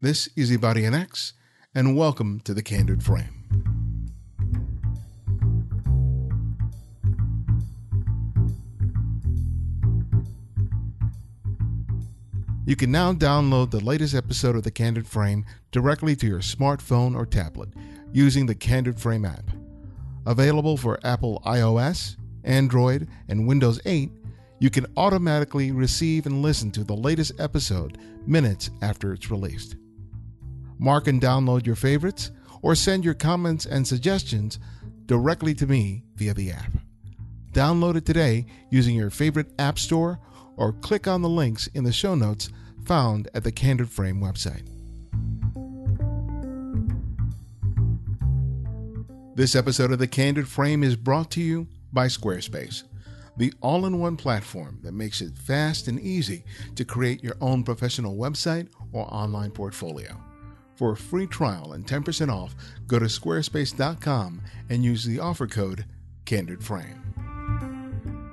This is Ibarionex, and welcome to the Candid Frame. You can now download the latest episode of the Candid Frame directly to your smartphone or tablet using the Candid Frame app. Available for Apple iOS, Android, and Windows 8, you can automatically receive and listen to the latest episode minutes after it's released. Mark and download your favorites or send your comments and suggestions directly to me via the app. Download it today using your favorite app store or click on the links in the show notes found at the Candid Frame website. This episode of the Candid Frame is brought to you by Squarespace, the all in one platform that makes it fast and easy to create your own professional website or online portfolio. For a free trial and 10% off, go to squarespace.com and use the offer code CandidFrame.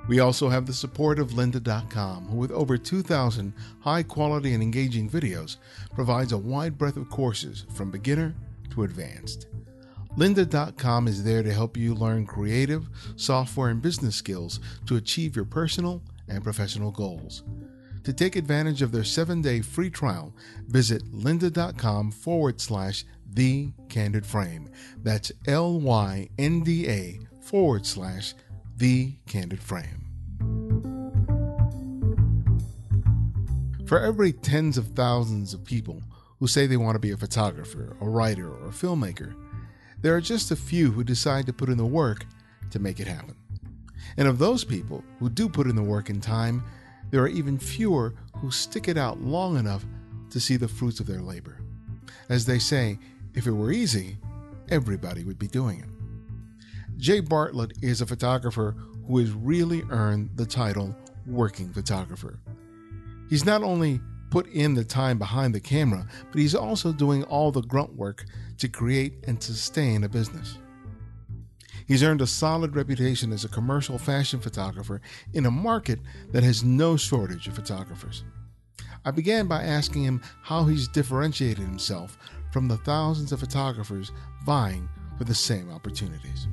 We also have the support of lynda.com, who with over 2,000 high quality and engaging videos provides a wide breadth of courses from beginner to advanced. Lynda.com is there to help you learn creative, software, and business skills to achieve your personal and professional goals. To take advantage of their seven day free trial, visit lynda.com forward slash the candid frame. That's L Y N D A forward slash the candid frame. For every tens of thousands of people who say they want to be a photographer, a writer, or a filmmaker, there are just a few who decide to put in the work to make it happen. And of those people who do put in the work and time, there are even fewer who stick it out long enough to see the fruits of their labor. As they say, if it were easy, everybody would be doing it. Jay Bartlett is a photographer who has really earned the title working photographer. He's not only put in the time behind the camera, but he's also doing all the grunt work to create and sustain a business. He's earned a solid reputation as a commercial fashion photographer in a market that has no shortage of photographers. I began by asking him how he's differentiated himself from the thousands of photographers vying for the same opportunities.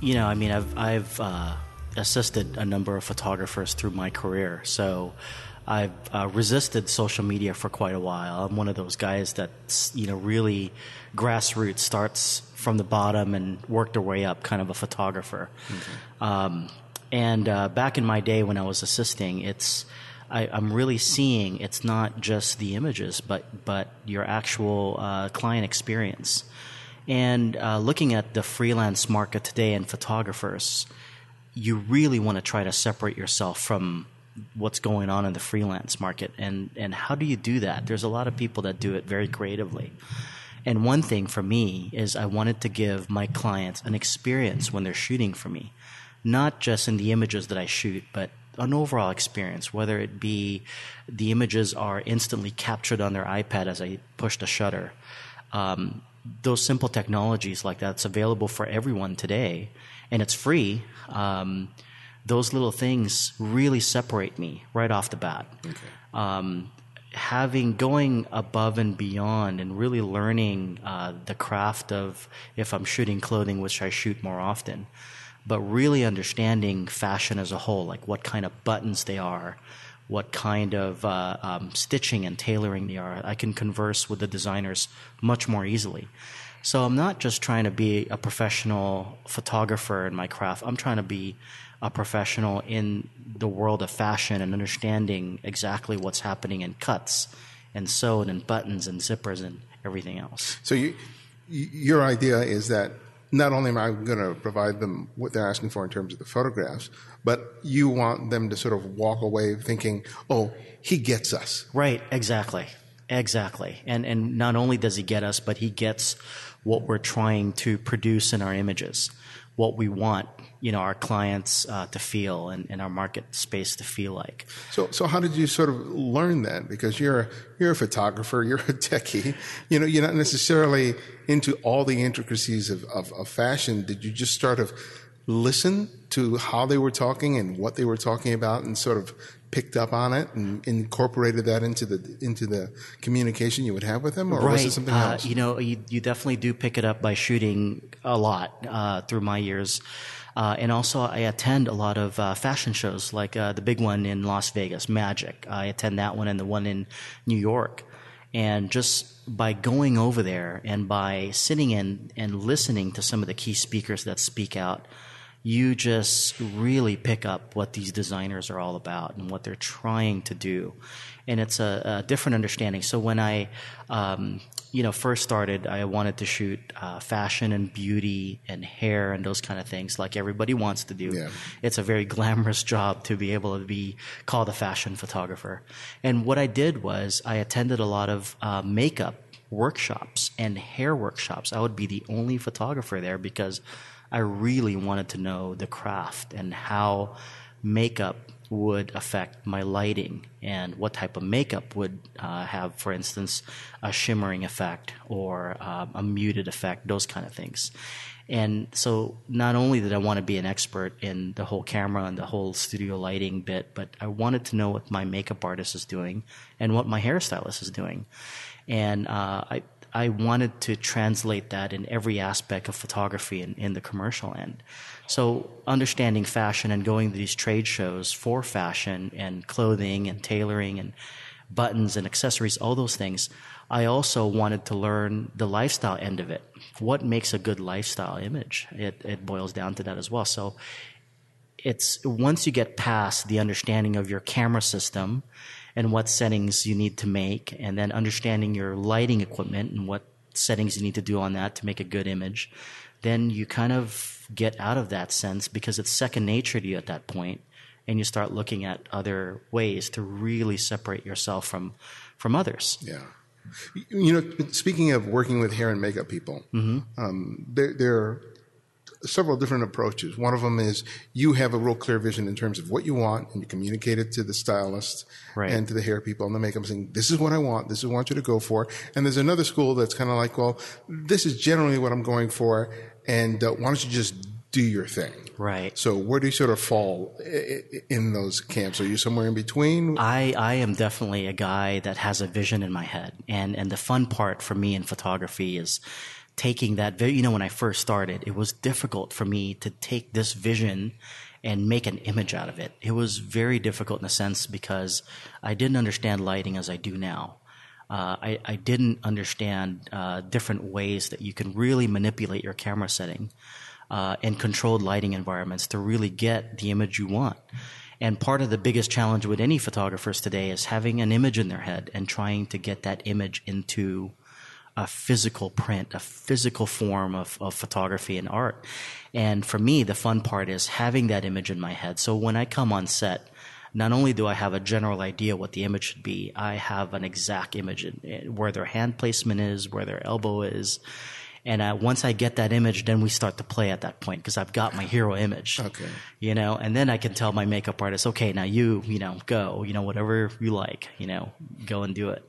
You know, I mean, I've I've uh, assisted a number of photographers through my career, so I've uh, resisted social media for quite a while. I'm one of those guys that you know really grassroots, starts from the bottom and worked their way up, kind of a photographer. Mm-hmm. Um, and uh, back in my day when I was assisting, it's I, am really seeing it's not just the images, but but your actual uh, client experience. And uh, looking at the freelance market today and photographers, you really want to try to separate yourself from what's going on in the freelance market and and how do you do that? There's a lot of people that do it very creatively. And one thing for me is I wanted to give my clients an experience when they're shooting for me. Not just in the images that I shoot but an overall experience whether it be the images are instantly captured on their iPad as I push the shutter. Um, those simple technologies like that's available for everyone today and it's free. Um, those little things really separate me right off the bat okay. um, having going above and beyond and really learning uh, the craft of if i'm shooting clothing which i shoot more often but really understanding fashion as a whole like what kind of buttons they are what kind of uh, um, stitching and tailoring they are. I can converse with the designers much more easily. So I'm not just trying to be a professional photographer in my craft. I'm trying to be a professional in the world of fashion and understanding exactly what's happening in cuts and sewn and buttons and zippers and everything else. So you, your idea is that not only am I going to provide them what they're asking for in terms of the photographs, but you want them to sort of walk away thinking, "Oh, he gets us." Right, exactly. Exactly. And and not only does he get us, but he gets what we're trying to produce in our images, what we want, you know, our clients uh, to feel and, and our market space to feel like. So, so how did you sort of learn that? Because you're a, you're a photographer, you're a techie, you know, you're not necessarily into all the intricacies of, of, of fashion. Did you just sort of listen to how they were talking and what they were talking about, and sort of picked up on it and incorporated that into the into the communication you would have with them, or right. was it something Uh, else? you know, you, you definitely do pick it up by shooting a lot uh, through my years. Uh, and also, I attend a lot of uh, fashion shows, like uh, the big one in Las Vegas, Magic. I attend that one and the one in New York. And just by going over there and by sitting in and listening to some of the key speakers that speak out, you just really pick up what these designers are all about and what they're trying to do. And it's a, a different understanding. So when I, um, you know, first started, I wanted to shoot uh, fashion and beauty and hair and those kind of things, like everybody wants to do. Yeah. It's a very glamorous job to be able to be called a fashion photographer. And what I did was I attended a lot of uh, makeup workshops and hair workshops. I would be the only photographer there because I really wanted to know the craft and how makeup would affect my lighting and what type of makeup would uh, have, for instance, a shimmering effect or um, a muted effect, those kind of things. And so not only did I want to be an expert in the whole camera and the whole studio lighting bit, but I wanted to know what my makeup artist is doing and what my hairstylist is doing. And uh, I, I wanted to translate that in every aspect of photography in, in the commercial end. So understanding fashion and going to these trade shows for fashion and clothing and tailoring and buttons and accessories, all those things. I also wanted to learn the lifestyle end of it. What makes a good lifestyle image? It, it boils down to that as well. So it's once you get past the understanding of your camera system and what settings you need to make, and then understanding your lighting equipment and what settings you need to do on that to make a good image, then you kind of get out of that sense because it's second nature to you at that point, and you start looking at other ways to really separate yourself from from others. Yeah. You know, speaking of working with hair and makeup people, Mm-hmm. um, there, there are several different approaches. One of them is you have a real clear vision in terms of what you want, and you communicate it to the stylist Right. and to the hair people and the makeup, saying, "This is what I want. This is what I want you to go for." And there's another school that's kind of like, "Well, this is generally what I'm going for, and uh, why don't you just do your thing?" Right. So, where do you sort of fall in those camps? Are you somewhere in between? I, I am definitely a guy that has a vision in my head. And, and the fun part for me in photography is taking that, you know, when I first started, it was difficult for me to take this vision and make an image out of it. It was very difficult in a sense because I didn't understand lighting as I do now. Uh, I, I didn't understand uh, different ways that you can really manipulate your camera setting uh, in controlled lighting environments to really get the image you want. And part of the biggest challenge with any photographers today is having an image in their head and trying to get that image into a physical print, a physical form of, of photography and art. And for me, the fun part is having that image in my head. So when I come on set, not only do I have a general idea what the image should be, I have an exact image where their hand placement is, where their elbow is. And uh, once I get that image, then we start to play at that point because I've got my hero image. Okay. You know, and then I can tell my makeup artist, okay, now you, you know, go, you know, whatever you like, you know, go and do it.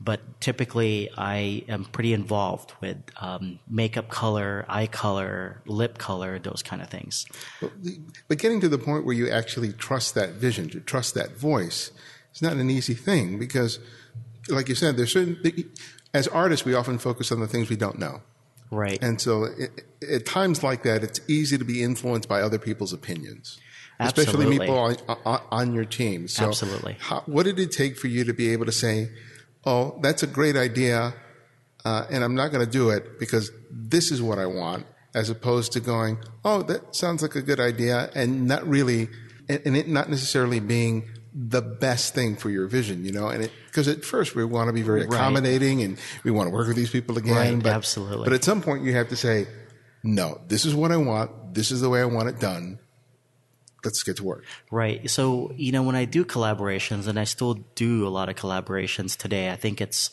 But typically, I am pretty involved with um, makeup color, eye color, lip color, those kind of things. But, but getting to the point where you actually trust that vision, to trust that voice, is not an easy thing because, like you said, there's certain. As artists, we often focus on the things we don't know, Right. and so it, at times like that, it's easy to be influenced by other people's opinions, especially people on, on, on your team. So, Absolutely. how, what did it take for you to be able to say, "Oh, that's a great idea," uh, and I'm not going to do it because this is what I want, as opposed to going, "Oh, that sounds like a good idea," and not really, and, and it not necessarily being the best thing for your vision, you know, and it because at first we want to be very Right. accommodating and we want to work with these people again, Right, but absolutely. but at some point you have to say, "No, this is what I want. This is the way I want it done. Let's get to work." Right. So, you know, when I do collaborations, and I still do a lot of collaborations today, I think it's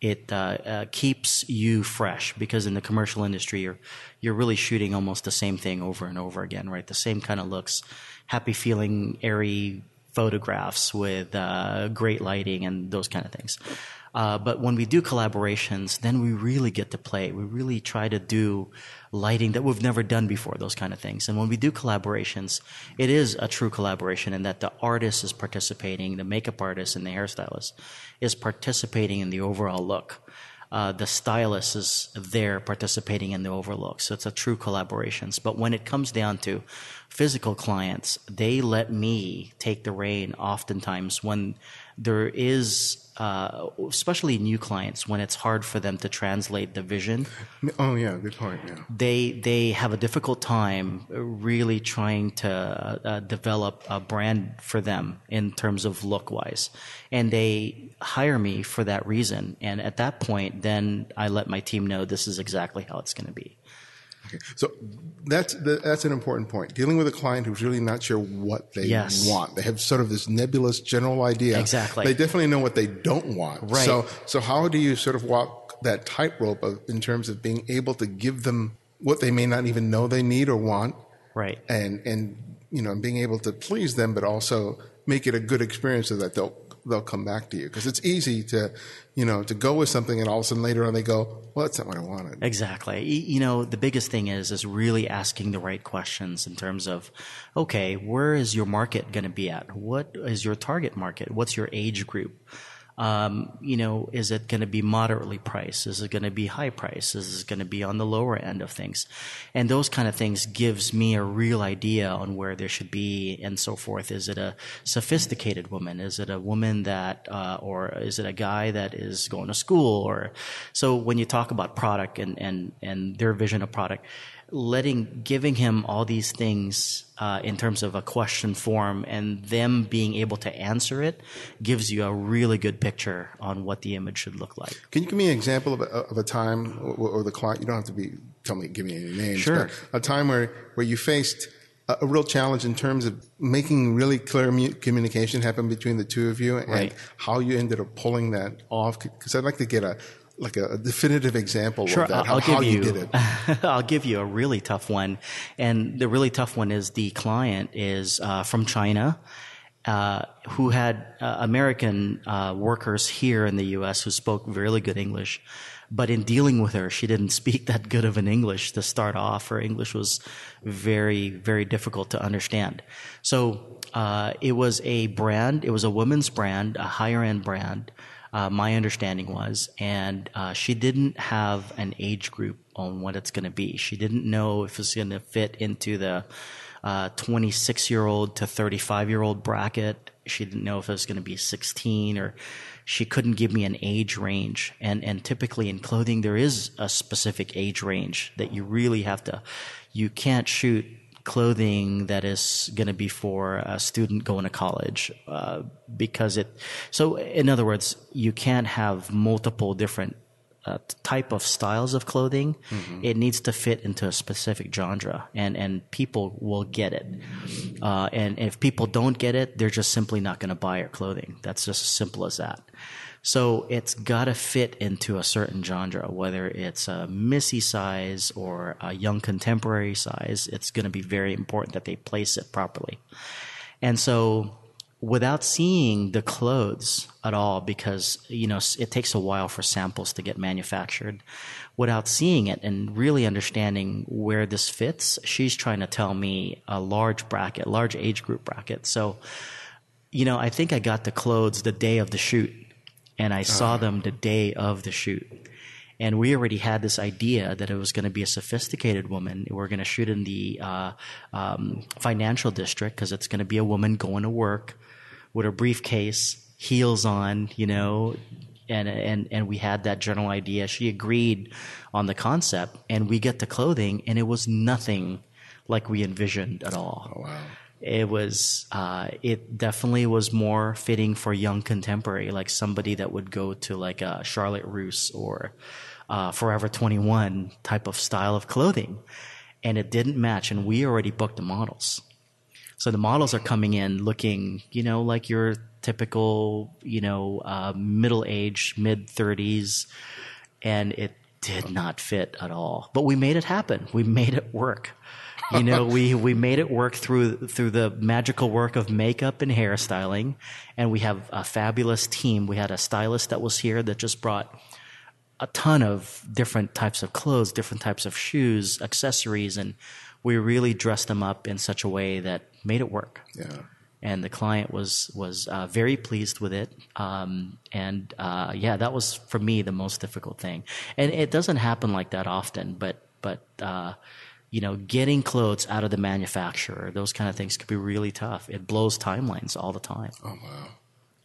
it uh, uh, keeps you fresh because in the commercial industry, you're you're really shooting almost the same thing over and over again, right? The same kind of looks, happy feeling, airy photographs with uh, great lighting and those kind of things. Uh, but when we do collaborations, then we really get to play. We really try to do lighting that we've never done before, those kind of things. And when we do collaborations, it is a true collaboration in that the artist is participating, the makeup artist and the hairstylist is participating in the overall look. Uh, the stylist is there participating in the overlook. So it's a true collaborations. But when it comes down to physical clients, they let me take the reign oftentimes when there is uh, especially new clients when it's hard for them to translate the vision. Oh yeah, good point. Yeah. They they have a difficult time really trying to uh, develop a brand for them in terms of look wise, and they hire me for that reason. And at that point, then I let my team know this is exactly how it's going to be. Okay. So that's the, that's an important point. Dealing with a client who's really not sure what they Yes. want. They have sort of this nebulous general idea. Exactly. They definitely know what they don't want. Right. So so how do you sort of walk that tightrope of, in terms of being able to give them what they may not even know they need or want, Right. and and you know being able to please them, but also make it a good experience so that they'll they'll come back to you because it's easy to you know to go with something and all of a sudden later on they go well that's not what I wanted. Exactly. You know, the biggest thing is is really asking the right questions in terms of, okay, where is your market going to be at? What is your target market? What's your age group? Um, you know, is it going to be moderately priced? Is it going to be high priced? Is it going to be on the lower end of things? And those kind of things gives me a real idea on where there should be and so forth. Is it a sophisticated woman? Is it a woman that, uh, or is it a guy that is going to school? Or so when you talk about product and and and their vision of product, letting giving him all these things uh, in terms of a question form and them being able to answer it gives you a really good picture on what the image should look like. Can you give me an example of a, of a time or, or the client? You don't have to be tell me give me any names. Sure. A time where where you faced a, a real challenge in terms of making really clear mu- communication happen between the two of you, and Right. how you ended up pulling that off. Because I'd like to get a like a, a definitive example Sure, of that. I'll, how I'll give how you. did it. I'll give you a really tough one, and the really tough one is the client is uh, from China. Uh, who had uh, American uh, workers here in the U.S. who spoke really good English, but in dealing with her, she didn't speak that good of an English to start off. Her English was very, very difficult to understand. So uh, it was a brand. It was a women's brand, a higher end brand uh, my understanding was, and uh, she didn't have an age group on what it's going to be. She didn't know if it's going to fit into the 26 year old to 35 year old bracket. She didn't know if it was going to be 16 or she couldn't give me an age range. And, and typically in clothing, there is a specific age range that you really have to, you can't shoot clothing that is going to be for a student going to college uh, because it so in other words you can't have multiple different uh, type of styles of clothing. It needs to fit into a specific genre and and people will get it. Uh, and if people don't get it they're just simply not going to buy your clothing. That's just as simple as that so it's got to fit into a certain genre, whether it's a Missy size or a young contemporary size. It's going to be very important that they place it properly. And so without seeing the clothes at all, because, you know, it takes a while for samples to get manufactured, without seeing it and really understanding where this fits, she's trying to tell me a large bracket, large age group bracket. So, you know, I think I got the clothes the day of the shoot and I saw them the day of the shoot. And we already had this idea that it was going to be a sophisticated woman. We're going to shoot in the uh, um, financial district because it's going to be a woman going to work with a briefcase, heels on, you know, and and and we had that general idea. She agreed on the concept, and we get the clothing, and it was nothing like we envisioned at all wow. It was uh, it definitely was more fitting for young contemporary like somebody that would go to like a charlotte russe or uh, forever 21 type of style of clothing. And it didn't match and we already booked the models. So the models are coming in looking you know like your typical you know uh, middle age mid 30s and it did not fit at all. But we made it happen. We made it work you know, we, we made it work through through the magical work of makeup and hairstyling, and we have a fabulous team. We had a stylist that was here that just brought a ton of different types of clothes, different types of shoes, accessories, and we really dressed them up in such a way that made it work. Yeah. And the client was was uh, very pleased with it, um, and uh, yeah, that was for me the most difficult thing. And it doesn't happen like that often, but but uh, you know, getting clothes out of the manufacturer, those kind of things could be really tough. It blows timelines all the time. Oh wow.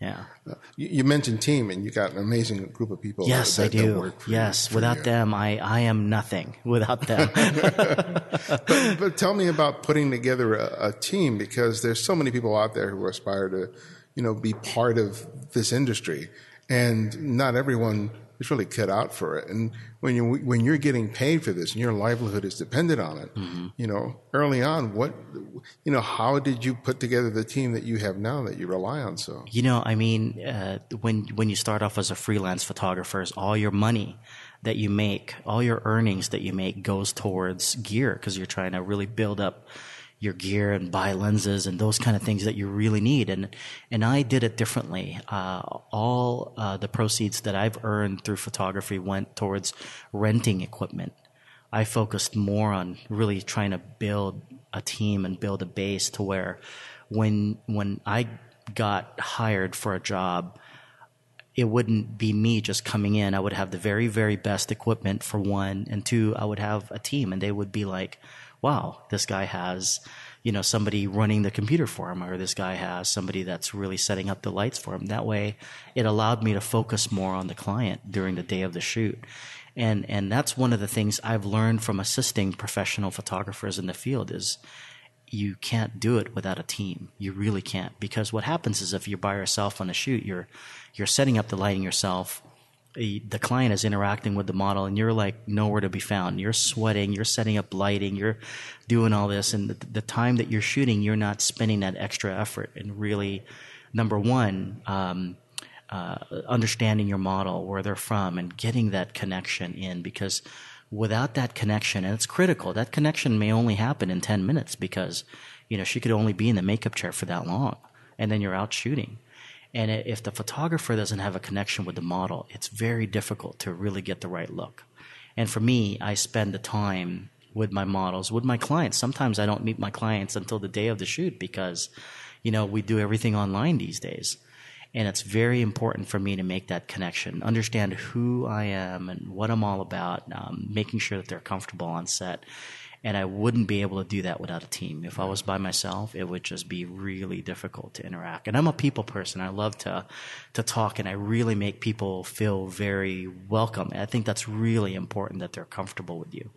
Yeah. Uh, you, you mentioned team, and you got an amazing group of people. Yes, that, I do. work for yes, you, without you. them, I, I am nothing. Without them, but, but tell me about putting together a, a team because there's so many people out there who aspire to, you know, be part of this industry, and not everyone is really cut out for it. And when you when you're getting paid for this and your livelihood is dependent on it, you know, early on, what, you know, how did you put together the team that you have now that you rely on so? you know, I mean, uh, when when you start off as a freelance photographer, all your money that you make, all your earnings that you make, goes towards gear because you're trying to really build up your gear and buy lenses and those kind of things that you really need. And and I did it differently. Uh, all uh, the proceeds that I've earned through photography went towards renting equipment. I focused more on really trying to build a team and build a base to where when when I got hired for a job, it wouldn't be me just coming in. I would have the very, very best equipment for one, and two, I would have a team, and they would be like, "Wow, this guy has." You know, somebody running the computer for him, or this guy has somebody that's really setting up the lights for him. That way, it allowed me to focus more on the client during the day of the shoot and and that's one of the things I've learned from assisting professional photographers in the field is you can't do it without a team. You really can't because what happens is if you're by yourself on a shoot, you're you're setting up the lighting yourself. The client is interacting with the model, and you're like nowhere to be found. You're sweating. You're setting up lighting. You're doing all this, and the, the time that you're shooting, you're not spending that extra effort and really, number one. Um, uh, understanding your model, where they're from, and getting that connection in because without that connection, and it's critical, that connection may only happen in 10 minutes because, you know, she could only be in the makeup chair for that long and then you're out shooting. And if the photographer doesn't have a connection with the model, it's very difficult to really get the right look. And for me, I spend the time with my models, with my clients. Sometimes I don't meet my clients until the day of the shoot because, you know, we do everything online these days. And it's very important for me to make that connection, understand who I am and what I'm all about, um, making sure that they're comfortable on set. And I wouldn't be able to do that without a team. If I was by myself, it would just be really difficult to interact. And I'm a people person. I love to to talk, and I really make people feel very welcome. And I think that's really important that they're comfortable with you.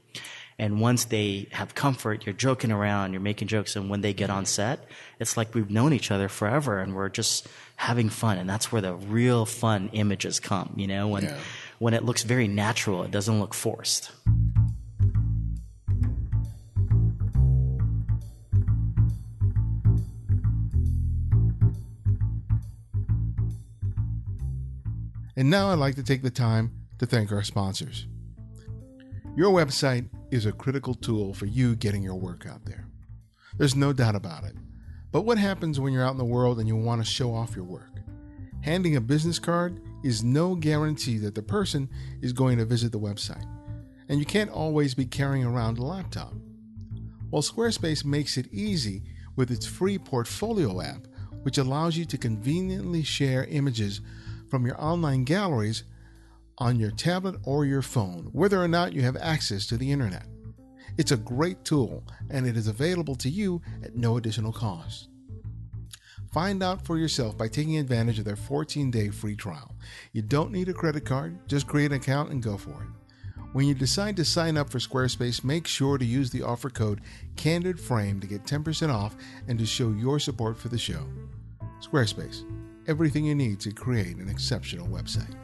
And once they have comfort, you're joking around, you're making jokes, and when they get on set, it's like we've known each other forever, and we're just having fun. And that's where the real fun images come. You know, when Yeah. when it looks very natural, it doesn't look forced. And now I'd like to take the time to thank our sponsors. Your website is a critical tool for you getting your work out there. There's no doubt about it. But what happens when you're out in the world and you want to show off your work? Handing a business card is no guarantee that the person is going to visit the website, and you can't always be carrying around a laptop. Well, Squarespace makes it easy with its free portfolio app, which allows you to conveniently share images from your online galleries on your tablet or your phone, whether or not you have access to the internet. It's a great tool and it is available to you at no additional cost. Find out for yourself by taking advantage of their 14 day free trial. You don't need a credit card, just create an account and go for it. When you decide to sign up for Squarespace, make sure to use the offer code CANDIDFRAME to get 10% off and to show your support for the show. Squarespace, everything you need to create an exceptional website.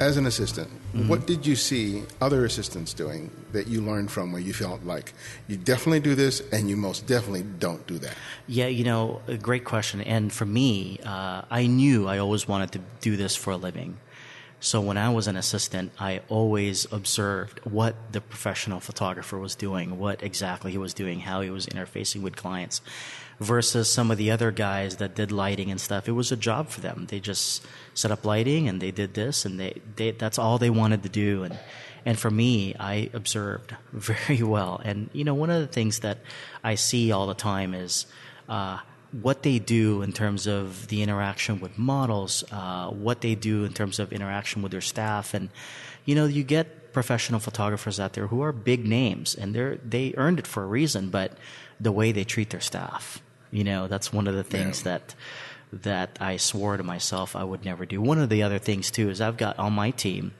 As an assistant, what did you see other assistants doing that you learned from where you felt like you definitely do this and you most definitely don't do that? Yeah, you know, a great question. And for me, uh, I knew I always wanted to do this for a living. So when I was an assistant, I always observed what the professional photographer was doing, what exactly he was doing, how he was interfacing with clients versus some of the other guys that did lighting and stuff. It was a job for them. They just set up lighting and they did this and they, they that's all they wanted to do and and for me, I observed very well. And you know, one of the things that I see all the time is uh, what they do in terms of the interaction with models, uh, what they do in terms of interaction with their staff, and you know, you get professional photographers out there who are big names, and they're they earned it for a reason, but the way they treat their staff, you know, that's one of the things yeah. that that I swore to myself I would never do. One of the other things too is I've got on my team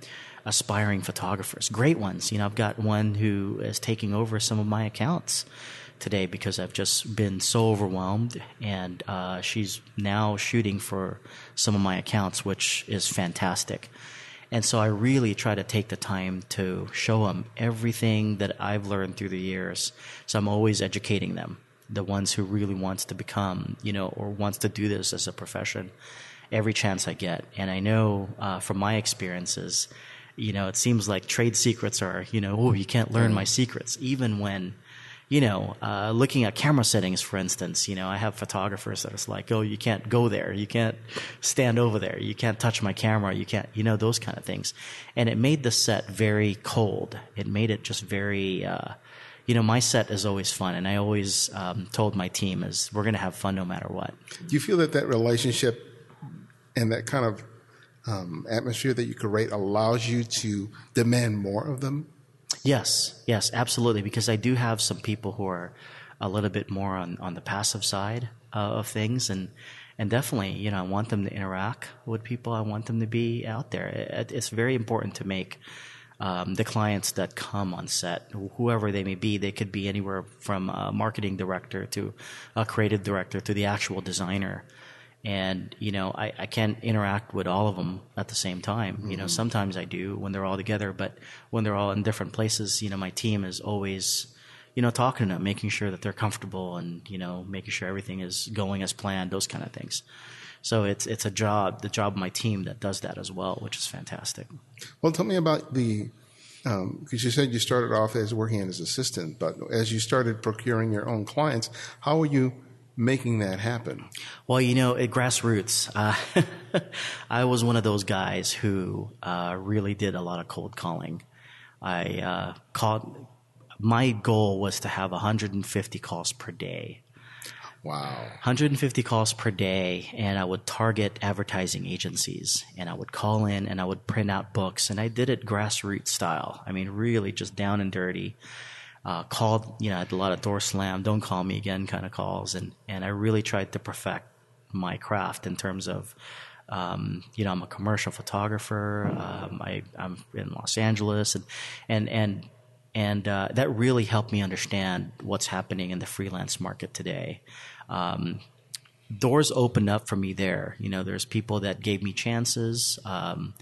aspiring photographers, great ones. You know, I've got one who is taking over some of my accounts today because I've just been so overwhelmed, and uh, she's now shooting for some of my accounts, which is fantastic. And so I really try to take the time to show them everything that I've learned through the years. So I'm always educating them, the ones who really wants to become, you know, or wants to do this as a profession every chance I get. And I know uh, from my experiences, you know, it seems like trade secrets are, you know, oh, you can't learn my secrets, even when, you know, uh, looking at camera settings, for instance, you know, I have photographers that it's like, oh, you can't go there, you can't stand over there, you can't touch my camera, you can't, you know, those kind of things. And it made the set very cold. It made it just very, uh, you know, my set is always fun, and I always um, told my team is we're going to have fun no matter what. Do you feel that that relationship and that kind of um, atmosphere that you create allows you to demand more of them? Yes, yes, absolutely. Because I do have some people who are a little bit more on, on the passive side uh, of things, and and definitely, you know, I want them to interact with people. I want them to be out there. It, it's very important to make um, the clients that come on set, whoever they may be, they could be anywhere from a marketing director to a creative director to the actual designer and you know I, I can't interact with all of them at the same time mm-hmm. you know mm-hmm. sometimes i do when they're all together but when they're all in different places you know my team is always you know talking to them making sure that they're comfortable and you know making sure everything is going as planned those kind of things so it's it's a job the job of my team that does that as well which is fantastic well tell me about the because um, you said you started off as working as assistant, but as you started procuring your own clients, how were you making that happen? Well, you know, at grassroots, uh, I was one of those guys who uh, really did a lot of cold calling. I uh, called. My goal was to have 150 calls per day. Wow. 150 calls per day, and I would target advertising agencies, and I would call in and I would print out books, and I did it grassroots style. I mean, really just down and dirty uh, called, you know, I had a lot of door slam, don't call me again kind of calls. And, and I really tried to perfect my craft in terms of, um, you know, I'm a commercial photographer. Um, I, am in Los Angeles and, and, and, and uh, that really helped me understand what's happening in the freelance market today. Um, doors opened up for me there. You know, there's people that gave me chances. Um,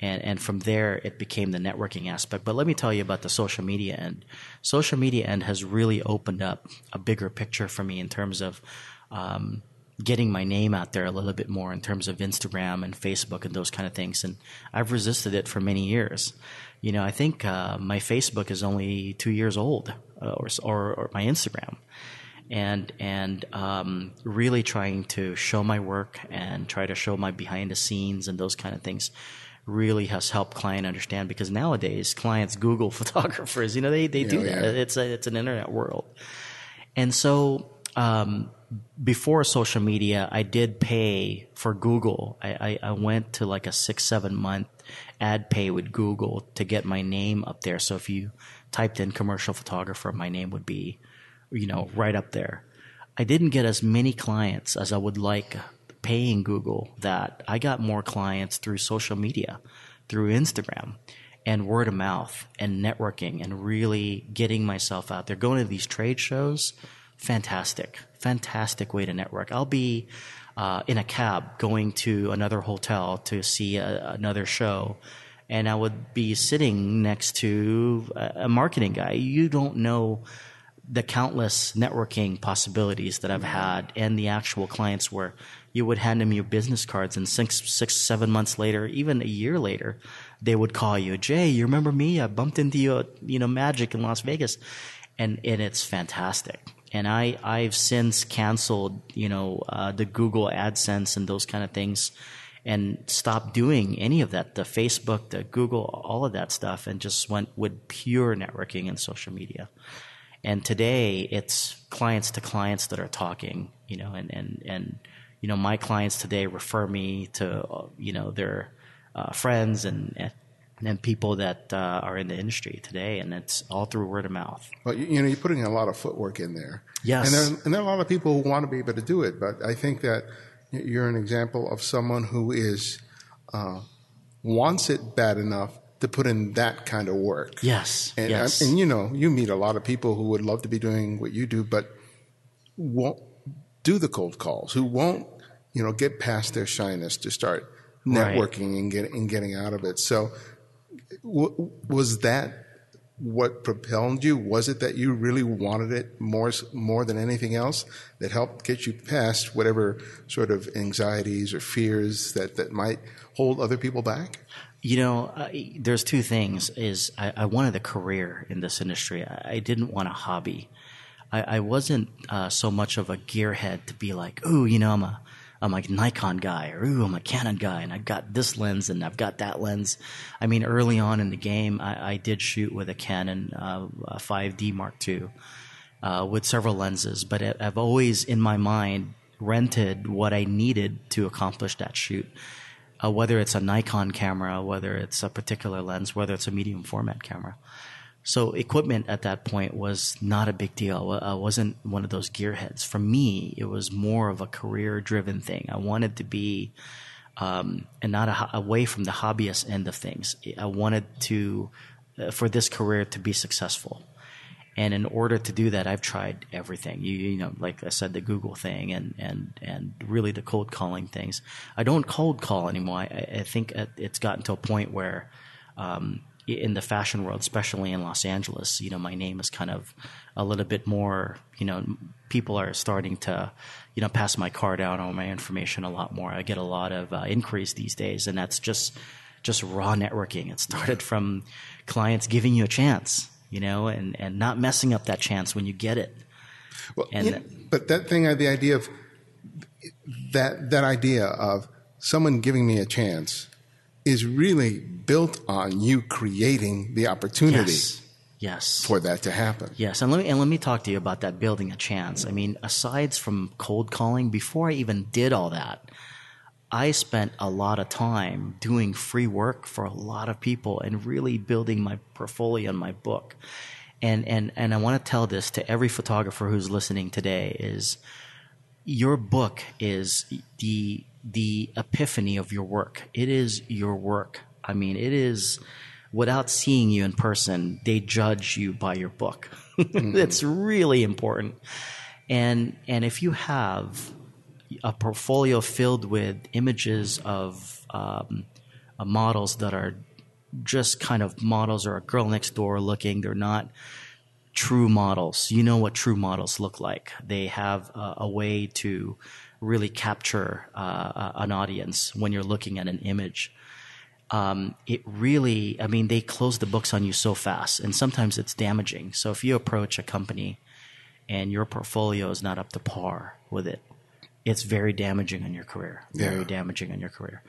and and from there it became the networking aspect. But let me tell you about the social media end. Social media end has really opened up a bigger picture for me in terms of um, getting my name out there a little bit more in terms of instagram and facebook and those kind of things. And i've resisted it for many years. You know i think uh, my facebook is only two years old uh, or, or, or my instagram. And and um, really trying to show my work and try to show my behind the scenes and those kind of things really has helped client understand because nowadays clients Google photographers. You know, they, they yeah, do that. Yeah. It's a, it's an internet world. And so, um, before social media, I did pay for Google. I, I, I, went to like a six, seven month ad pay with Google to get my name up there. So if you typed in commercial photographer, my name would be, you know, right up there. I didn't get as many clients as I would like paying Google that I got more clients through social media, through Instagram and word of mouth and networking and really getting myself out there, going to these trade shows. Fantastic, fantastic way to network. I'll be uh, in a cab going to another hotel to see a, another show, and I would be sitting next to a, a marketing guy. You don't know the countless networking possibilities that I've had and the actual clients where you would hand them your business cards and six, six, seven months later, even a year later, they would call you, Jay, you remember me? I bumped into you at, you know, Magic in Las Vegas. And, and it's fantastic. And I, I've since canceled, you know, uh, the Google AdSense and those kind of things and stopped doing any of that, the Facebook, the Google, all of that stuff, and just went with pure networking and social media. And today it's clients to clients that are talking, you know, and, and, and, you know, my clients today refer me to, you know, their uh, friends and, and people that uh, are in the industry today, and it's all through word of mouth. Well, you, you, know, you're putting a lot of footwork in there. Yes. And there, and there are a lot of people who want to be able to do it, but I think that you're an example of someone who is uh, wants it bad enough to put in that kind of work. Yes. And, yes. and you know, you meet a lot of people who would love to be doing what you do, but won't do the cold calls, who won't, you know, get past their shyness to start networking right. and, get, and getting out of it. So, w- was that what propelled you? Was it that you really wanted it more more than anything else that helped get you past whatever sort of anxieties or fears that, that might hold other people back? You know, uh, there's two things. Is I, I, wanted a career in this industry. I, I didn't want a hobby. I, I wasn't uh, so much of a gearhead to be like, oh, you know, I'm a I'm a Nikon guy, or ooh, I'm a Canon guy, and I've got this lens and I've got that lens. I mean, early on in the game, I, I did shoot with a Canon uh, a 5D Mark II uh, with several lenses, but I've always, in my mind, rented what I needed to accomplish that shoot. Uh, whether it's a Nikon camera, whether it's a particular lens, whether it's a medium format camera. So equipment at that point was not a big deal. I wasn't one of those gearheads. For me, it was more of a career driven thing. I wanted to be, um, and not a, away from the hobbyist end of things. I wanted to, uh, for this career to be successful. And in order to do that, I've tried everything. You, you know, like I said, the Google thing and, and, and really the cold calling things. I don't cold call anymore. I, I think it's gotten to a point where, um, in the fashion world, especially in Los Angeles, you know, my name is kind of a little bit more, you know, people are starting to, you know, pass my card out on my information a lot more. I get a lot of uh, inquiries these days, and that's just just raw networking. It started from clients giving you a chance, you know, and and not messing up that chance when you get it. Well, and yeah, but that thing, uh, the idea of that that idea of someone giving me a chance is really built on you creating the opportunity. Yes. Yes. For that to happen. Yes, and let me and let me talk to you about that building a chance. I mean, aside from cold calling, before I even did all that, I spent a lot of time doing free work for a lot of people and really building my portfolio and my book. And and and I want to tell this to every photographer who's listening today is your book is the the epiphany of your work. It is your work. I mean, it is without seeing you in person, they judge you by your book. mm-hmm. It's really important. And and if you have a portfolio filled with images of um, uh, models that are just kind of models or a girl next door looking, they're not true models. You know what true models look like. They have a, a way to really capture uh, an audience when you're looking at an image. Um, it really, I mean, they close the books on you so fast, and sometimes it's damaging. So if you approach a company and your portfolio is not up to par with it, it's very damaging on your career. Very yeah. damaging on your career.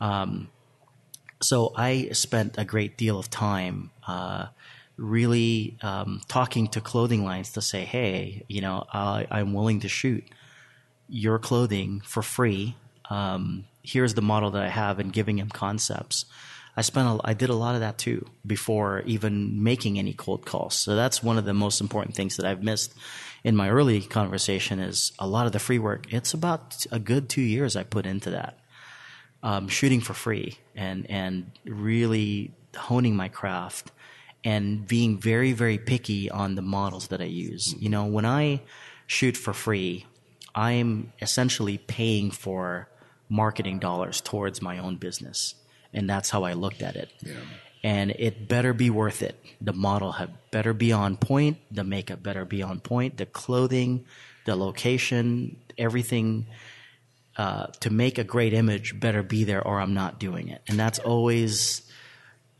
Um, so I spent a great deal of time uh, really um, talking to clothing lines to say, hey, you know, I, I'm willing to shoot your clothing for free. Um, here's the model that I have, and giving him concepts. I spent a, I did a lot of that too before even making any cold calls. So that's one of the most important things that I've missed in my early conversation is a lot of the free work. It's about a good two years I put into that, um, shooting for free and and really honing my craft and being very very picky on the models that I use. You know, when I shoot for free, I'm essentially paying for marketing dollars towards my own business. And that's how I looked at it. Yeah. and it better be worth it. The model had better be on point. The makeup better be on point. The clothing, the location, everything uh, to make a great image better be there, or I'm not doing it. And that's always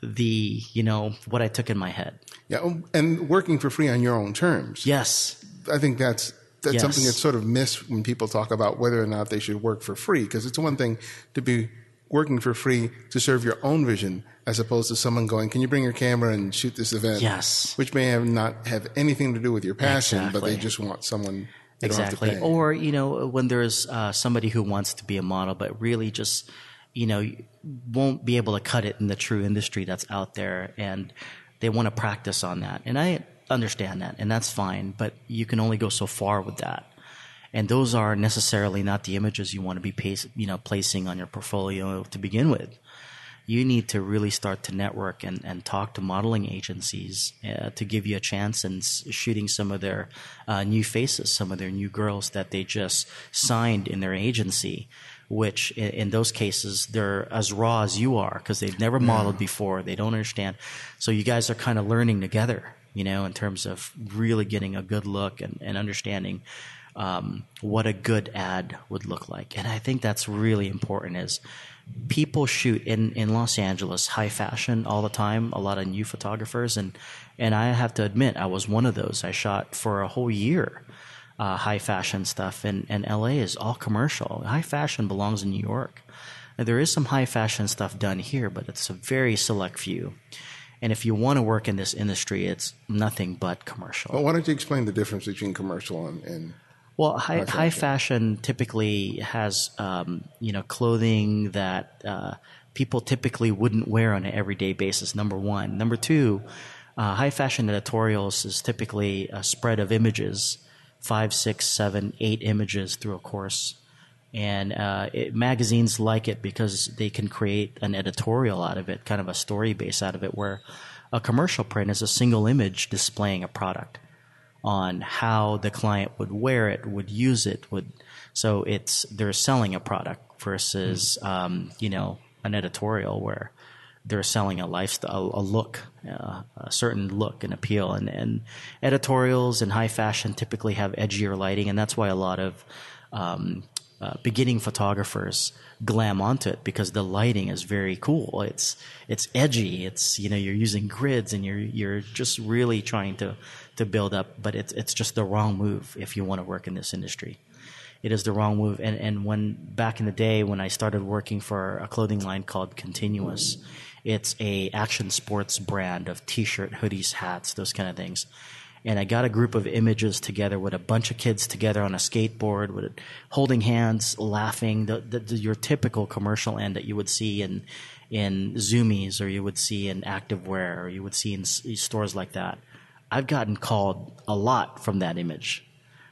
the you know what I took in my head. Yeah, um, and working for free on your own terms. Yes, I think that's that's Yes. something that's sort of missed when people talk about whether or not they should work for free. Because it's one thing to be working for free to serve your own vision, as opposed to someone going, "Can you bring your camera and shoot this event?" Yes. which may have not have anything to do with your passion, but they just want someone. They don't have to exactly. Or you know when there's uh, somebody who wants to be a model, but really just you know won't be able to cut it in the true industry that's out there, and they want to practice on that, and I understand that, and that's fine. But you can only go so far with that. And those are necessarily not the images you want to be pace, you know, placing on your portfolio to begin with. you need to really start to network and, and talk to modeling agencies uh, to give you a chance in s- shooting some of their uh, new faces, some of their new girls that they just signed in their agency, which in, in those cases, they're as raw as you are because they've never modeled before. They don't understand. So you guys are kind of learning together, you know, in terms of really getting a good look and, and understanding um, what a good ad would look like. And I think that's really important is people shoot in, in Los Angeles high fashion all the time, a lot of new photographers. And, and I have to admit, I was one of those. I shot for a whole year. Uh, high fashion stuff and, and LA is all commercial. High fashion belongs in New York. Now, there is some high fashion stuff done here, but it's a very select few. And if you want to work in this industry, it's nothing but commercial. Well, why don't you explain the difference between commercial and, and Well, high, fashion. high fashion typically has um, you know clothing that uh, people typically wouldn't wear on an everyday basis. Number one, number two, uh, high fashion editorials is typically a spread of images, five, six, seven, eight images through a course, and uh, it, magazines like it because they can create an editorial out of it, kind of a story base out of it, where a commercial print is a single image displaying a product on how the client would wear it, would use it, would so it's they're selling a product versus um, you know an editorial where they're selling a lifestyle, a look, uh, a certain look and appeal, and and editorials and high fashion typically have edgier lighting, and that's why a lot of um, uh, beginning photographers glam onto it because the lighting is very cool. It's it's edgy. It's you know you're using grids and you're you're just really trying to to build up, but it's it's just the wrong move if you want to work in this industry. It is the wrong move. And and when back in the day when I started working for a clothing line called Continuous, it's a action sports brand of t-shirt, hoodies, hats, those kind of things and I got a group of images together with a bunch of kids together on a skateboard, with holding hands, laughing. The, the, the, your typical commercial end that you would see in in Zumiez or you would see in activewear or you would see in stores like that. I've gotten called a lot from that image,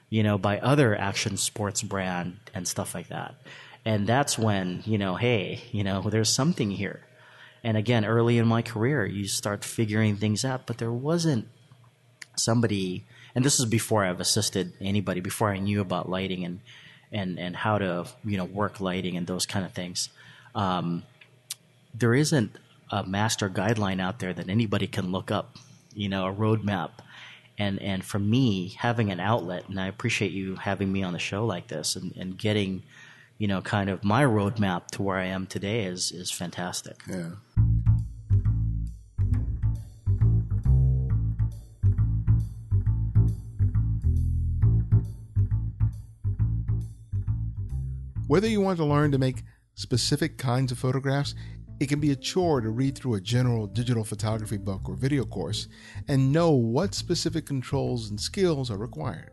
you know, by other action sports brand and stuff like that. And that's when you know, hey, you know, there's something here. And again, early in my career, you start figuring things out, but there wasn't somebody and this is before I've assisted anybody before I knew about lighting and and and how to you know work lighting and those kind of things um, there isn't a master guideline out there that anybody can look up you know a roadmap and and for me having an outlet and I appreciate you having me on the show like this and, and getting you know kind of my roadmap to where I am today is is fantastic yeah. Whether you want to learn to make specific kinds of photographs, it can be a chore to read through a general digital photography book or video course and know what specific controls and skills are required.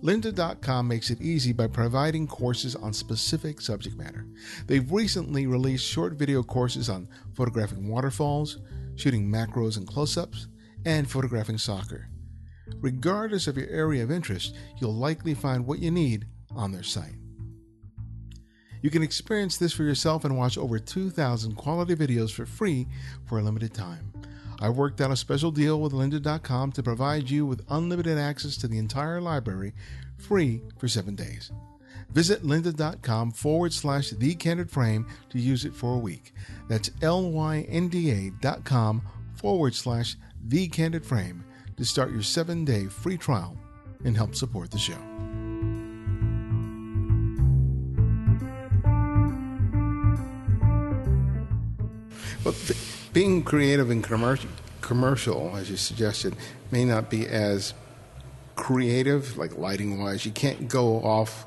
Lynda.com makes it easy by providing courses on specific subject matter. They've recently released short video courses on photographing waterfalls, shooting macros and close ups, and photographing soccer. Regardless of your area of interest, you'll likely find what you need on their site. You can experience this for yourself and watch over 2,000 quality videos for free for a limited time. I worked out a special deal with lynda.com to provide you with unlimited access to the entire library free for seven days. Visit lynda.com forward slash the candid frame to use it for a week. That's L-Y-N-D-A dot com forward slash the candid frame to start your seven day free trial and help support the show. Well, being creative and commercial, commercial, as you suggested, may not be as creative, like lighting wise. You can't go off,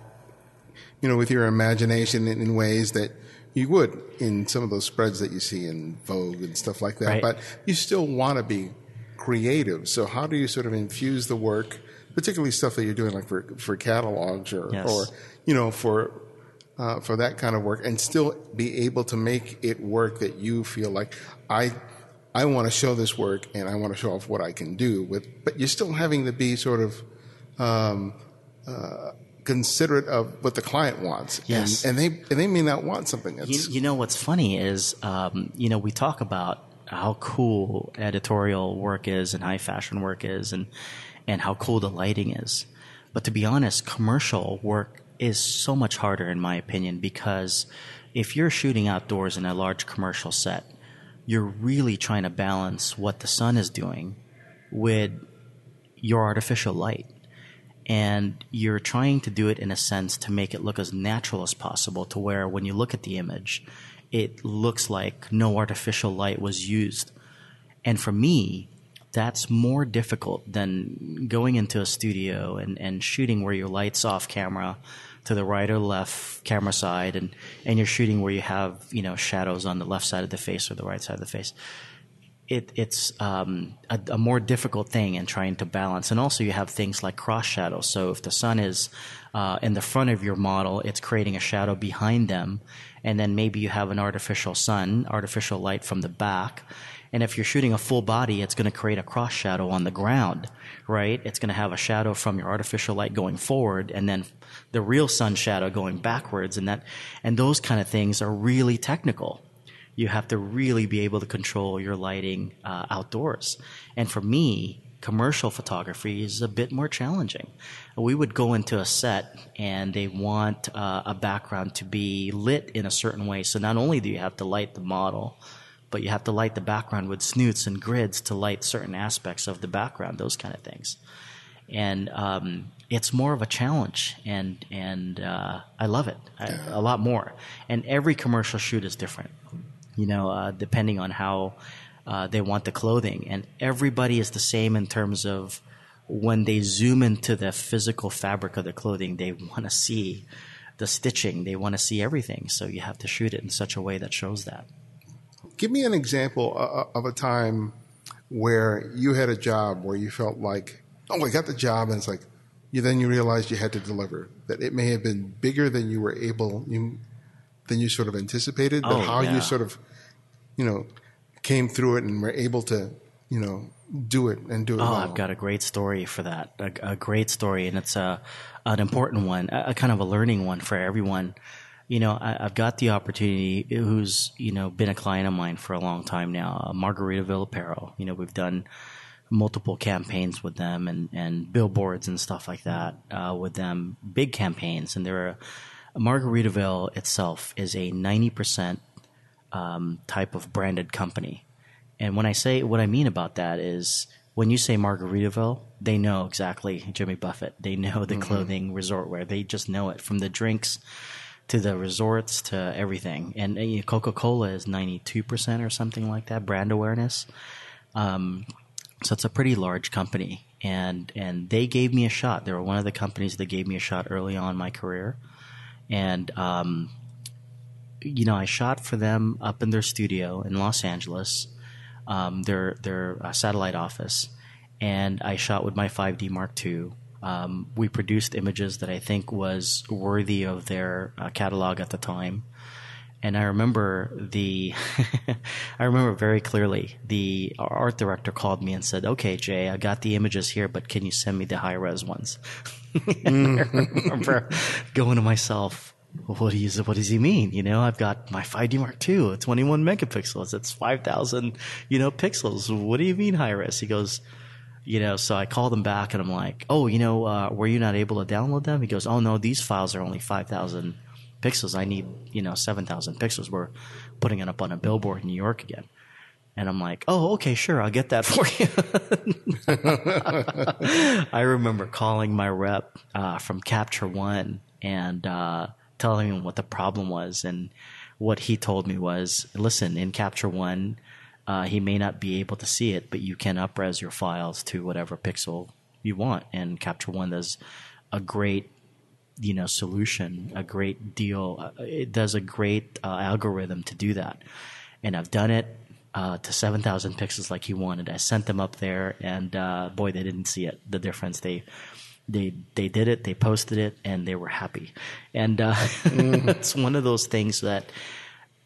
you know, with your imagination in, in, ways that you would in some of those spreads that you see in Vogue and stuff like that. Right. But you still want to be creative. So how do you sort of infuse the work, particularly stuff that you're doing like for for catalogs or yes. or you know for uh, for that kind of work and still be able to make it work that you feel like I I want to show this work and I want to show off what I can do with but you're still having to be sort of um, uh, considerate of what the client wants. Yes. and, and, they and they may not want something that's you, you know what's funny is um, you know we talk about how cool editorial work is and high fashion work is and and how cool the lighting is. But to be honest commercial work is so much harder, in my opinion, because if you're shooting outdoors in a large commercial set, you're really trying to balance what the sun is doing with your artificial light. And you're trying to do it in a sense to make it look as natural as possible, to where when you look at the image, it looks like no artificial light was used. And for me, that's more difficult than going into a studio and, and shooting where your light's off camera to the right or left camera side and, and you're shooting where you have, you know, shadows on the left side of the face or the right side of the face. It, it's um, a, a, more difficult thing in trying to balance. And also, you have things like cross shadows. So, if the sun is uh, in the front of your model, it's creating a shadow behind them. And then maybe you have an artificial sun, artificial light from the back. And if you're shooting a full body, it's going to create a cross shadow on the ground, right? It's going to have a shadow from your artificial light going forward and then the real sun shadow going backwards and that, and those kind of things are really technical. You have to really be able to control your lighting uh, outdoors. And for me, commercial photography is a bit more challenging. We would go into a set and they want uh, a background to be lit in a certain way. So not only do you have to light the model, but you have to light the background with snoots and grids to light certain aspects of the background, those kind of things. And um, it's more of a challenge, and and uh, I love it I, a lot more. And every commercial shoot is different, you know, uh, depending on how uh, they want the clothing. And everybody is the same in terms of when they zoom into the physical fabric of the clothing, they want to see the stitching, they want to see everything. So you have to shoot it in such a way that shows that. Give me an example uh, uh, of a time where you had a job where you felt like, oh, I got the job, and it's like, you then you realized you had to deliver. That it may have been bigger than you were able, you, than you sort of anticipated, but oh, how yeah. you sort of, you know, came through it and were able to, you know, do it and do it. Oh, well. I've got a great story for that. A, a great story, and it's a an important one, a, a kind of a learning one for everyone you know, I, have got the opportunity. Who's you know been a client of mine for a long time now, uh, Margaritaville Apparel. You know, we've done multiple campaigns with them and and billboards and stuff like that uh, with them, big campaigns. And they're Margaritaville itself is a ninety percent um, type of branded company. And when I say what I mean about that is when you say Margaritaville, they know exactly Jimmy Buffett. They know the mm-hmm. clothing, resort wear. They just know it from the drinks to the resorts to everything. And uh, Coca Cola is 92% or something like that brand awareness. Um, so it's a pretty large company. And, and they gave me a shot. They were one of the companies that gave me a shot early on in my career. And, um, you know, I shot for them up in their studio in Los Angeles, um, their, their uh, satellite office. And I shot with my 5D Mark II um, we produced images that I think was worthy of their uh, catalog at the time. And I remember the, I remember very clearly the art director called me and said, "Okay, Jay, I got the images here, but can you send me the high res ones?" I remember going to myself, what do you, what does he mean? You know, I've got my 5D Mark II, 21 megapixels. It's 5,000, you know, pixels. What do you mean high res? He goes, you know, so I called him back and I'm like, oh, you know, uh, were you not able to download them? He goes, oh no, these files are only five thousand pixels. I need you know seven thousand pixels. We're putting it up on a billboard in New York again. And I'm like, oh, okay, sure, I'll get that for you. I remember calling my rep uh, from Capture One and uh, telling him what the problem was. And what he told me was, listen, in Capture One, uh, he may not be able to see it, but you can upres your files to whatever pixel you want. And Capture One does a great you know solution a great deal uh, it does a great uh, algorithm to do that and i've done it uh, to 7000 pixels like he wanted i sent them up there and uh, boy they didn't see it the difference they they they did it they posted it and they were happy and uh, mm. it's one of those things that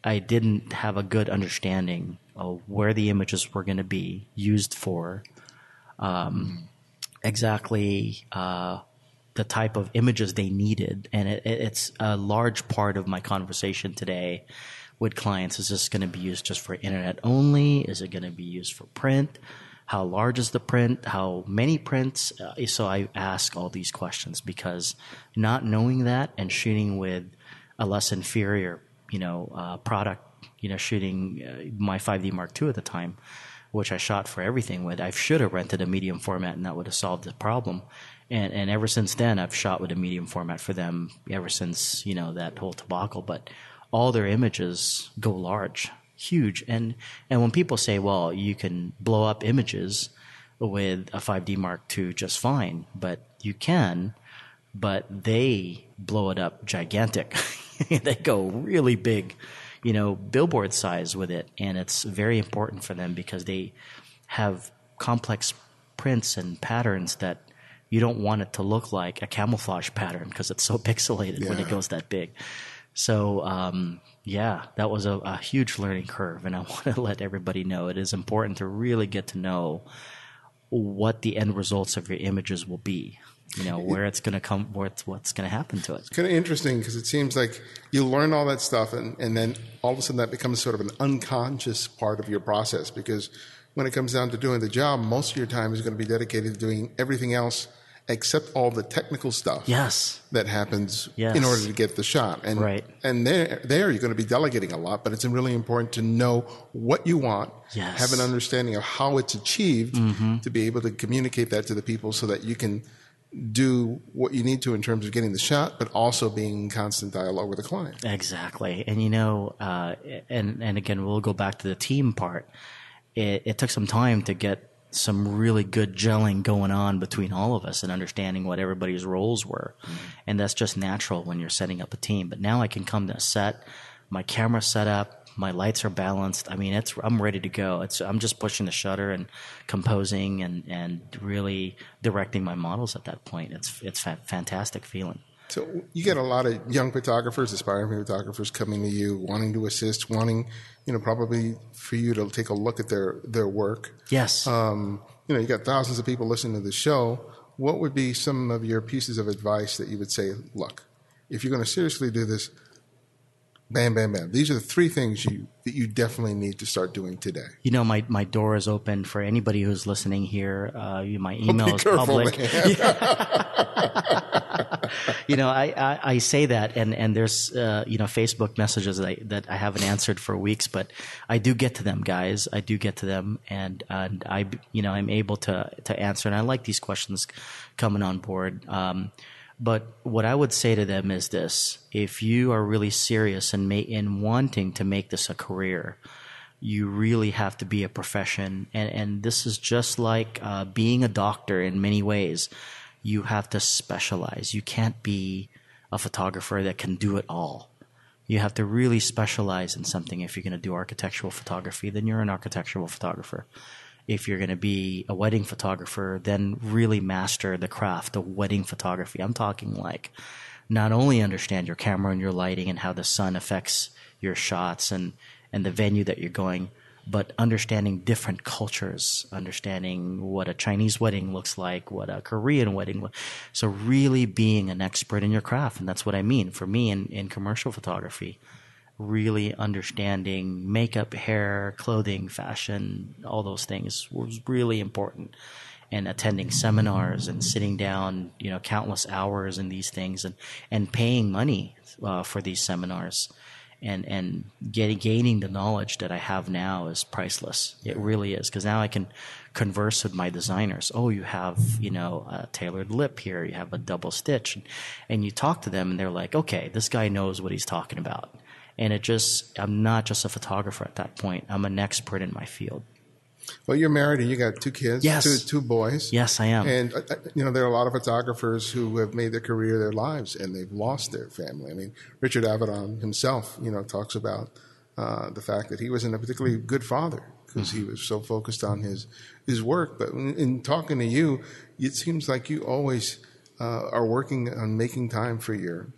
i didn't have a good understanding of where the images were going to be used for um, exactly uh, the type of images they needed, and it, it's a large part of my conversation today with clients. Is this going to be used just for internet only? Is it going to be used for print? How large is the print? How many prints? Uh, so I ask all these questions because not knowing that and shooting with a less inferior, you know, uh, product, you know, shooting uh, my 5D Mark II at the time, which I shot for everything with, I should have rented a medium format and that would have solved the problem and and ever since then I've shot with a medium format for them ever since you know that whole debacle. But all their images go large, huge, and and when people say, well, you can blow up images with a 5D Mark II just fine, but you can, but they blow it up gigantic. they go really big, you know, billboard size with it, and it's very important for them because they have complex prints and patterns that you don't want it to look like a camouflage pattern because it's so pixelated yeah. when it goes that big. So um, yeah, that was a, a, huge learning curve, and I want to let everybody know it is important to really get to know what the end results of your images will be. You know where it's going to come, what's what's going to happen to it. It's kind of interesting because it seems like you learn all that stuff, and, and then all of a sudden that becomes sort of an unconscious part of your process. Because when it comes down to doing the job, most of your time is going to be dedicated to doing everything else except all the technical stuff yes. that happens yes. in order to get the shot. And right. and there there you're going to be delegating a lot, but it's really important to know what you want, yes. have an understanding of how it's achieved mm-hmm. to be able to communicate that to the people so that you can do what you need to in terms of getting the shot, but also being in constant dialogue with the client. Exactly. And you know, uh, and and again, we'll go back to the team part. It, it took some time to get some really good gelling going on between all of us and understanding what everybody's roles were. Mm-hmm. And that's just natural when you're setting up a team. But now I can come to a set, my camera set up, my lights are balanced. I mean, it's I'm ready to go. It's I'm just pushing the shutter and composing and and really directing my models at that point. It's it's a fantastic feeling. So you get a lot of young photographers, aspiring photographers coming to you, wanting to assist, wanting, you know, probably for you to take a look at their their work. Yes. Um, you know, you got thousands of people listening to the show. What would be some of your pieces of advice that you would say, look, if you're going to seriously do this, bam, bam, bam. These are the three things you that you definitely need to start doing today. You know, my, my door is open for anybody who's listening here. Uh, my email is careful, public. you know, I, I, I, say that, and and there's uh, you know Facebook messages that I, that I haven't answered for weeks, but I do get to them, guys. I do get to them, and and I you know I'm able to to answer, and I like these questions coming on board. Um, but what I would say to them is this: if you are really serious and ma- in wanting to make this a career, you really have to be a profession, and and this is just like uh, being a doctor in many ways you have to specialize. You can't be a photographer that can do it all. You have to really specialize in something. If you're going to do architectural photography, then you're an architectural photographer. If you're going to be a wedding photographer, then really master the craft of wedding photography. I'm talking like not only understand your camera and your lighting and how the sun affects your shots and, and the venue that you're going, but understanding different cultures, understanding what a Chinese wedding looks like, what a Korean wedding. So really being an expert in your craft, and that's what I mean for me in, in commercial photography. Really understanding makeup, hair, clothing, fashion, all those things was really important. and attending seminars and sitting down, you know, countless hours in these things and, and paying money uh, for these seminars and, and getting, gaining the knowledge that I have now is priceless. It really is. Cause now I can converse with my designers. Oh, you have, you know, a tailored lip here. You have a double stitch and you talk to them and they're like, okay, this guy knows what he's talking about. And it just, I'm not just a photographer at that point. I'm an expert in my field. Well, you're married and you got two kids, yes. two, two boys. Yes, I am. And, uh, uh, you know, there are a lot of photographers who have made their career their lives and they've lost their family. I mean, Richard Avedon himself, you know, talks about uh, the fact that he wasn't a particularly good father because mm-hmm. he was so focused on his, his work. But in, in talking to you, it seems like you always uh, are working on making time for your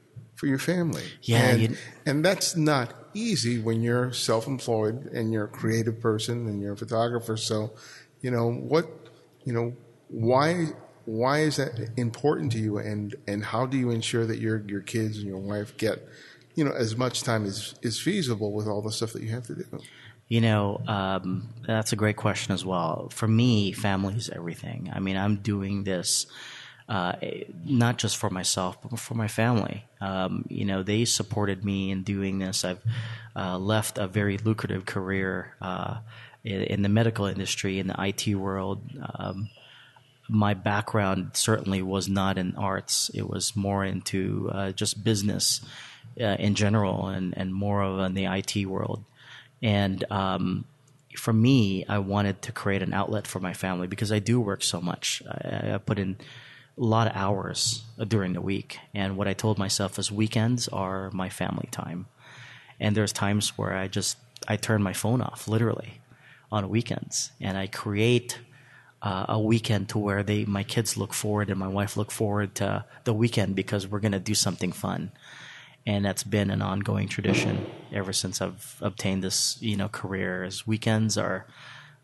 for your family. Yeah, and, and that's not easy when you're self-employed and you're a creative person and you're a photographer. So, you know what, you know why why is that important to you, and and how do you ensure that your your kids and your wife get you know as much time as is feasible with all the stuff that you have to do. You know, um, that's a great question as well. For me, family is everything. I mean, I'm doing this uh, not just for myself, but for my family. Um, you know, they supported me in doing this. I've uh, left a very lucrative career uh, in, in, the medical industry, in the IT world. Um, my background certainly was not in arts. It was more into uh, just business uh, in general and, and more of in the IT world. And um, for me, I wanted to create an outlet for my family because I do work so much. I, I put in a lot of hours during the week. And what I told myself is weekends are my family time. And there's times where I just I turn my phone off literally on weekends and I create uh, a weekend to where they my kids look forward and my wife look forward to the weekend because we're going to do something fun. And that's been an ongoing tradition ever since I've obtained this, you know, career. As weekends are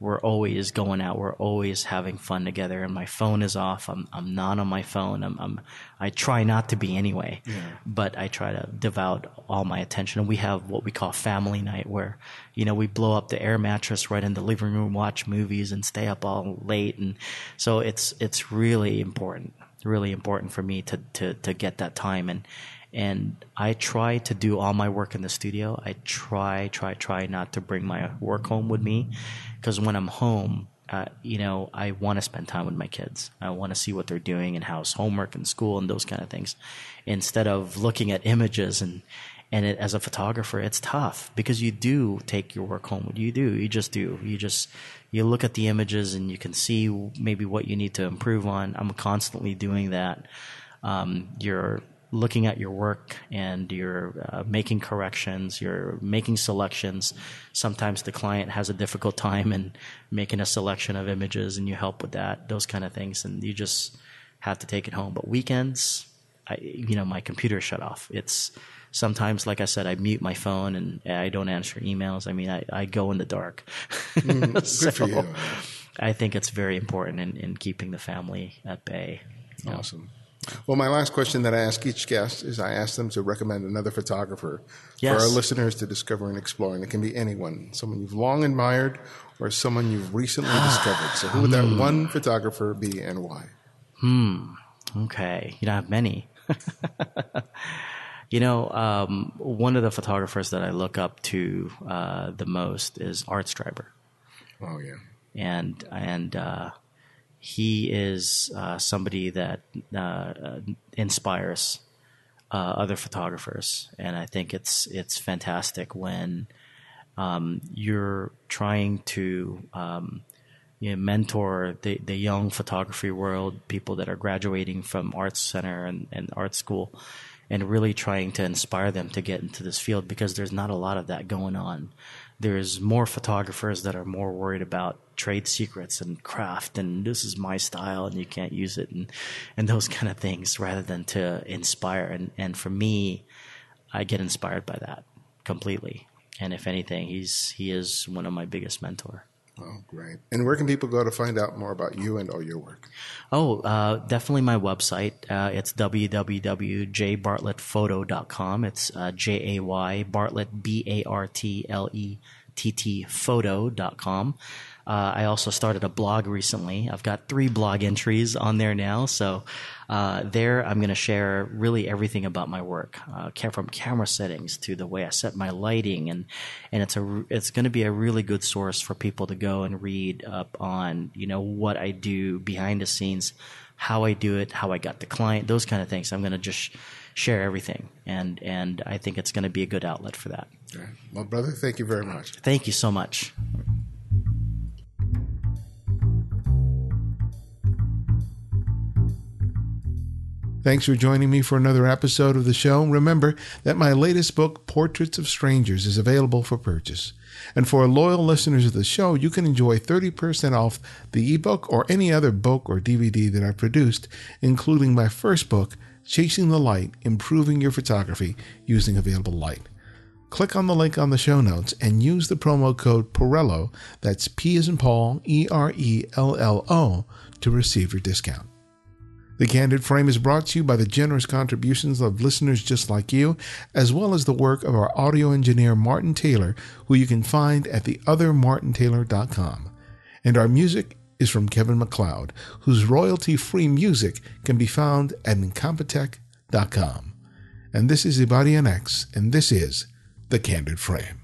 we're always going out. We're always having fun together. And my phone is off. I'm I'm not on my phone. I'm, I'm I try not to be anyway. Yeah. But I try to devote all my attention. And we have what we call family night, where you know we blow up the air mattress right in the living room, watch movies, and stay up all late. And so it's it's really important, really important for me to to to get that time and and I try to do all my work in the studio. I try, try, try not to bring my work home with me because when I'm home, uh, you know, I want to spend time with my kids. I want to see what they're doing and house homework and school and those kind of things, instead of looking at images and and it, as a photographer, it's tough because you do take your work home. You do, you just do. You just you look at the images and you can see maybe what you need to improve on. I'm constantly doing that. Um, you're looking at your work and you're uh, making corrections, you're making selections. Sometimes the client has a difficult time in making a selection of images and you help with that, those kind of things. And you just have to take it home. But weekends, I, you know, my computer shut off. It's sometimes, like I said, I mute my phone and I don't answer emails. I mean, I, I go in the dark. Mm, so I think it's very important in, in keeping the family at bay. Awesome. Know. Well, my last question that I ask each guest is I ask them to recommend another photographer yes. for our listeners to discover and explore. And it can be anyone, someone you've long admired or someone you've recently discovered. So who would that hmm. one photographer be and why? Hmm. Okay. You don't have many. you know, um, one of the photographers that I look up to uh, the most is Art Streiber. Oh, yeah. And, and, uh, he is uh, somebody that uh, inspires uh, other photographers, and I think it's it's fantastic when um, you're trying to um, you know, mentor the, the young photography world, people that are graduating from arts center and, and art school, and really trying to inspire them to get into this field because there's not a lot of that going on. There's more photographers that are more worried about trade secrets and craft and this is my style and you can't use it and and those kind of things rather than to inspire and and for me I get inspired by that completely and if anything he's he is one of my biggest mentor Oh, great. And where can people go to find out more about you and all your work? Oh, uh, definitely my website. Uh, it's www.jaybartlettphoto.com. It's uh, J A Y Bartlett, B A R T L E T T photo.com. Uh, I also started a blog recently. I've got three blog entries on there now. So uh, there, I'm going to share really everything about my work, uh, from camera settings to the way I set my lighting, and and it's a it's going to be a really good source for people to go and read up on you know what I do behind the scenes, how I do it, how I got the client, those kind of things. I'm going to just share everything, and and I think it's going to be a good outlet for that. Well, brother, thank you very much. Thank you so much. Thanks for joining me for another episode of the show. Remember that my latest book, Portraits of Strangers, is available for purchase. And for loyal listeners of the show, you can enjoy 30% off the ebook or any other book or DVD that I produced, including my first book, Chasing the Light Improving Your Photography Using Available Light. Click on the link on the show notes and use the promo code PERELLO, that's P as in Paul, E R E L L O, to receive your discount. The Candid Frame is brought to you by the generous contributions of listeners just like you, as well as the work of our audio engineer Martin Taylor, who you can find at theothermartintaylor.com. And our music is from Kevin MacLeod, whose royalty free music can be found at incompetech.com. And this is Ibarionex, and this is The Candid Frame.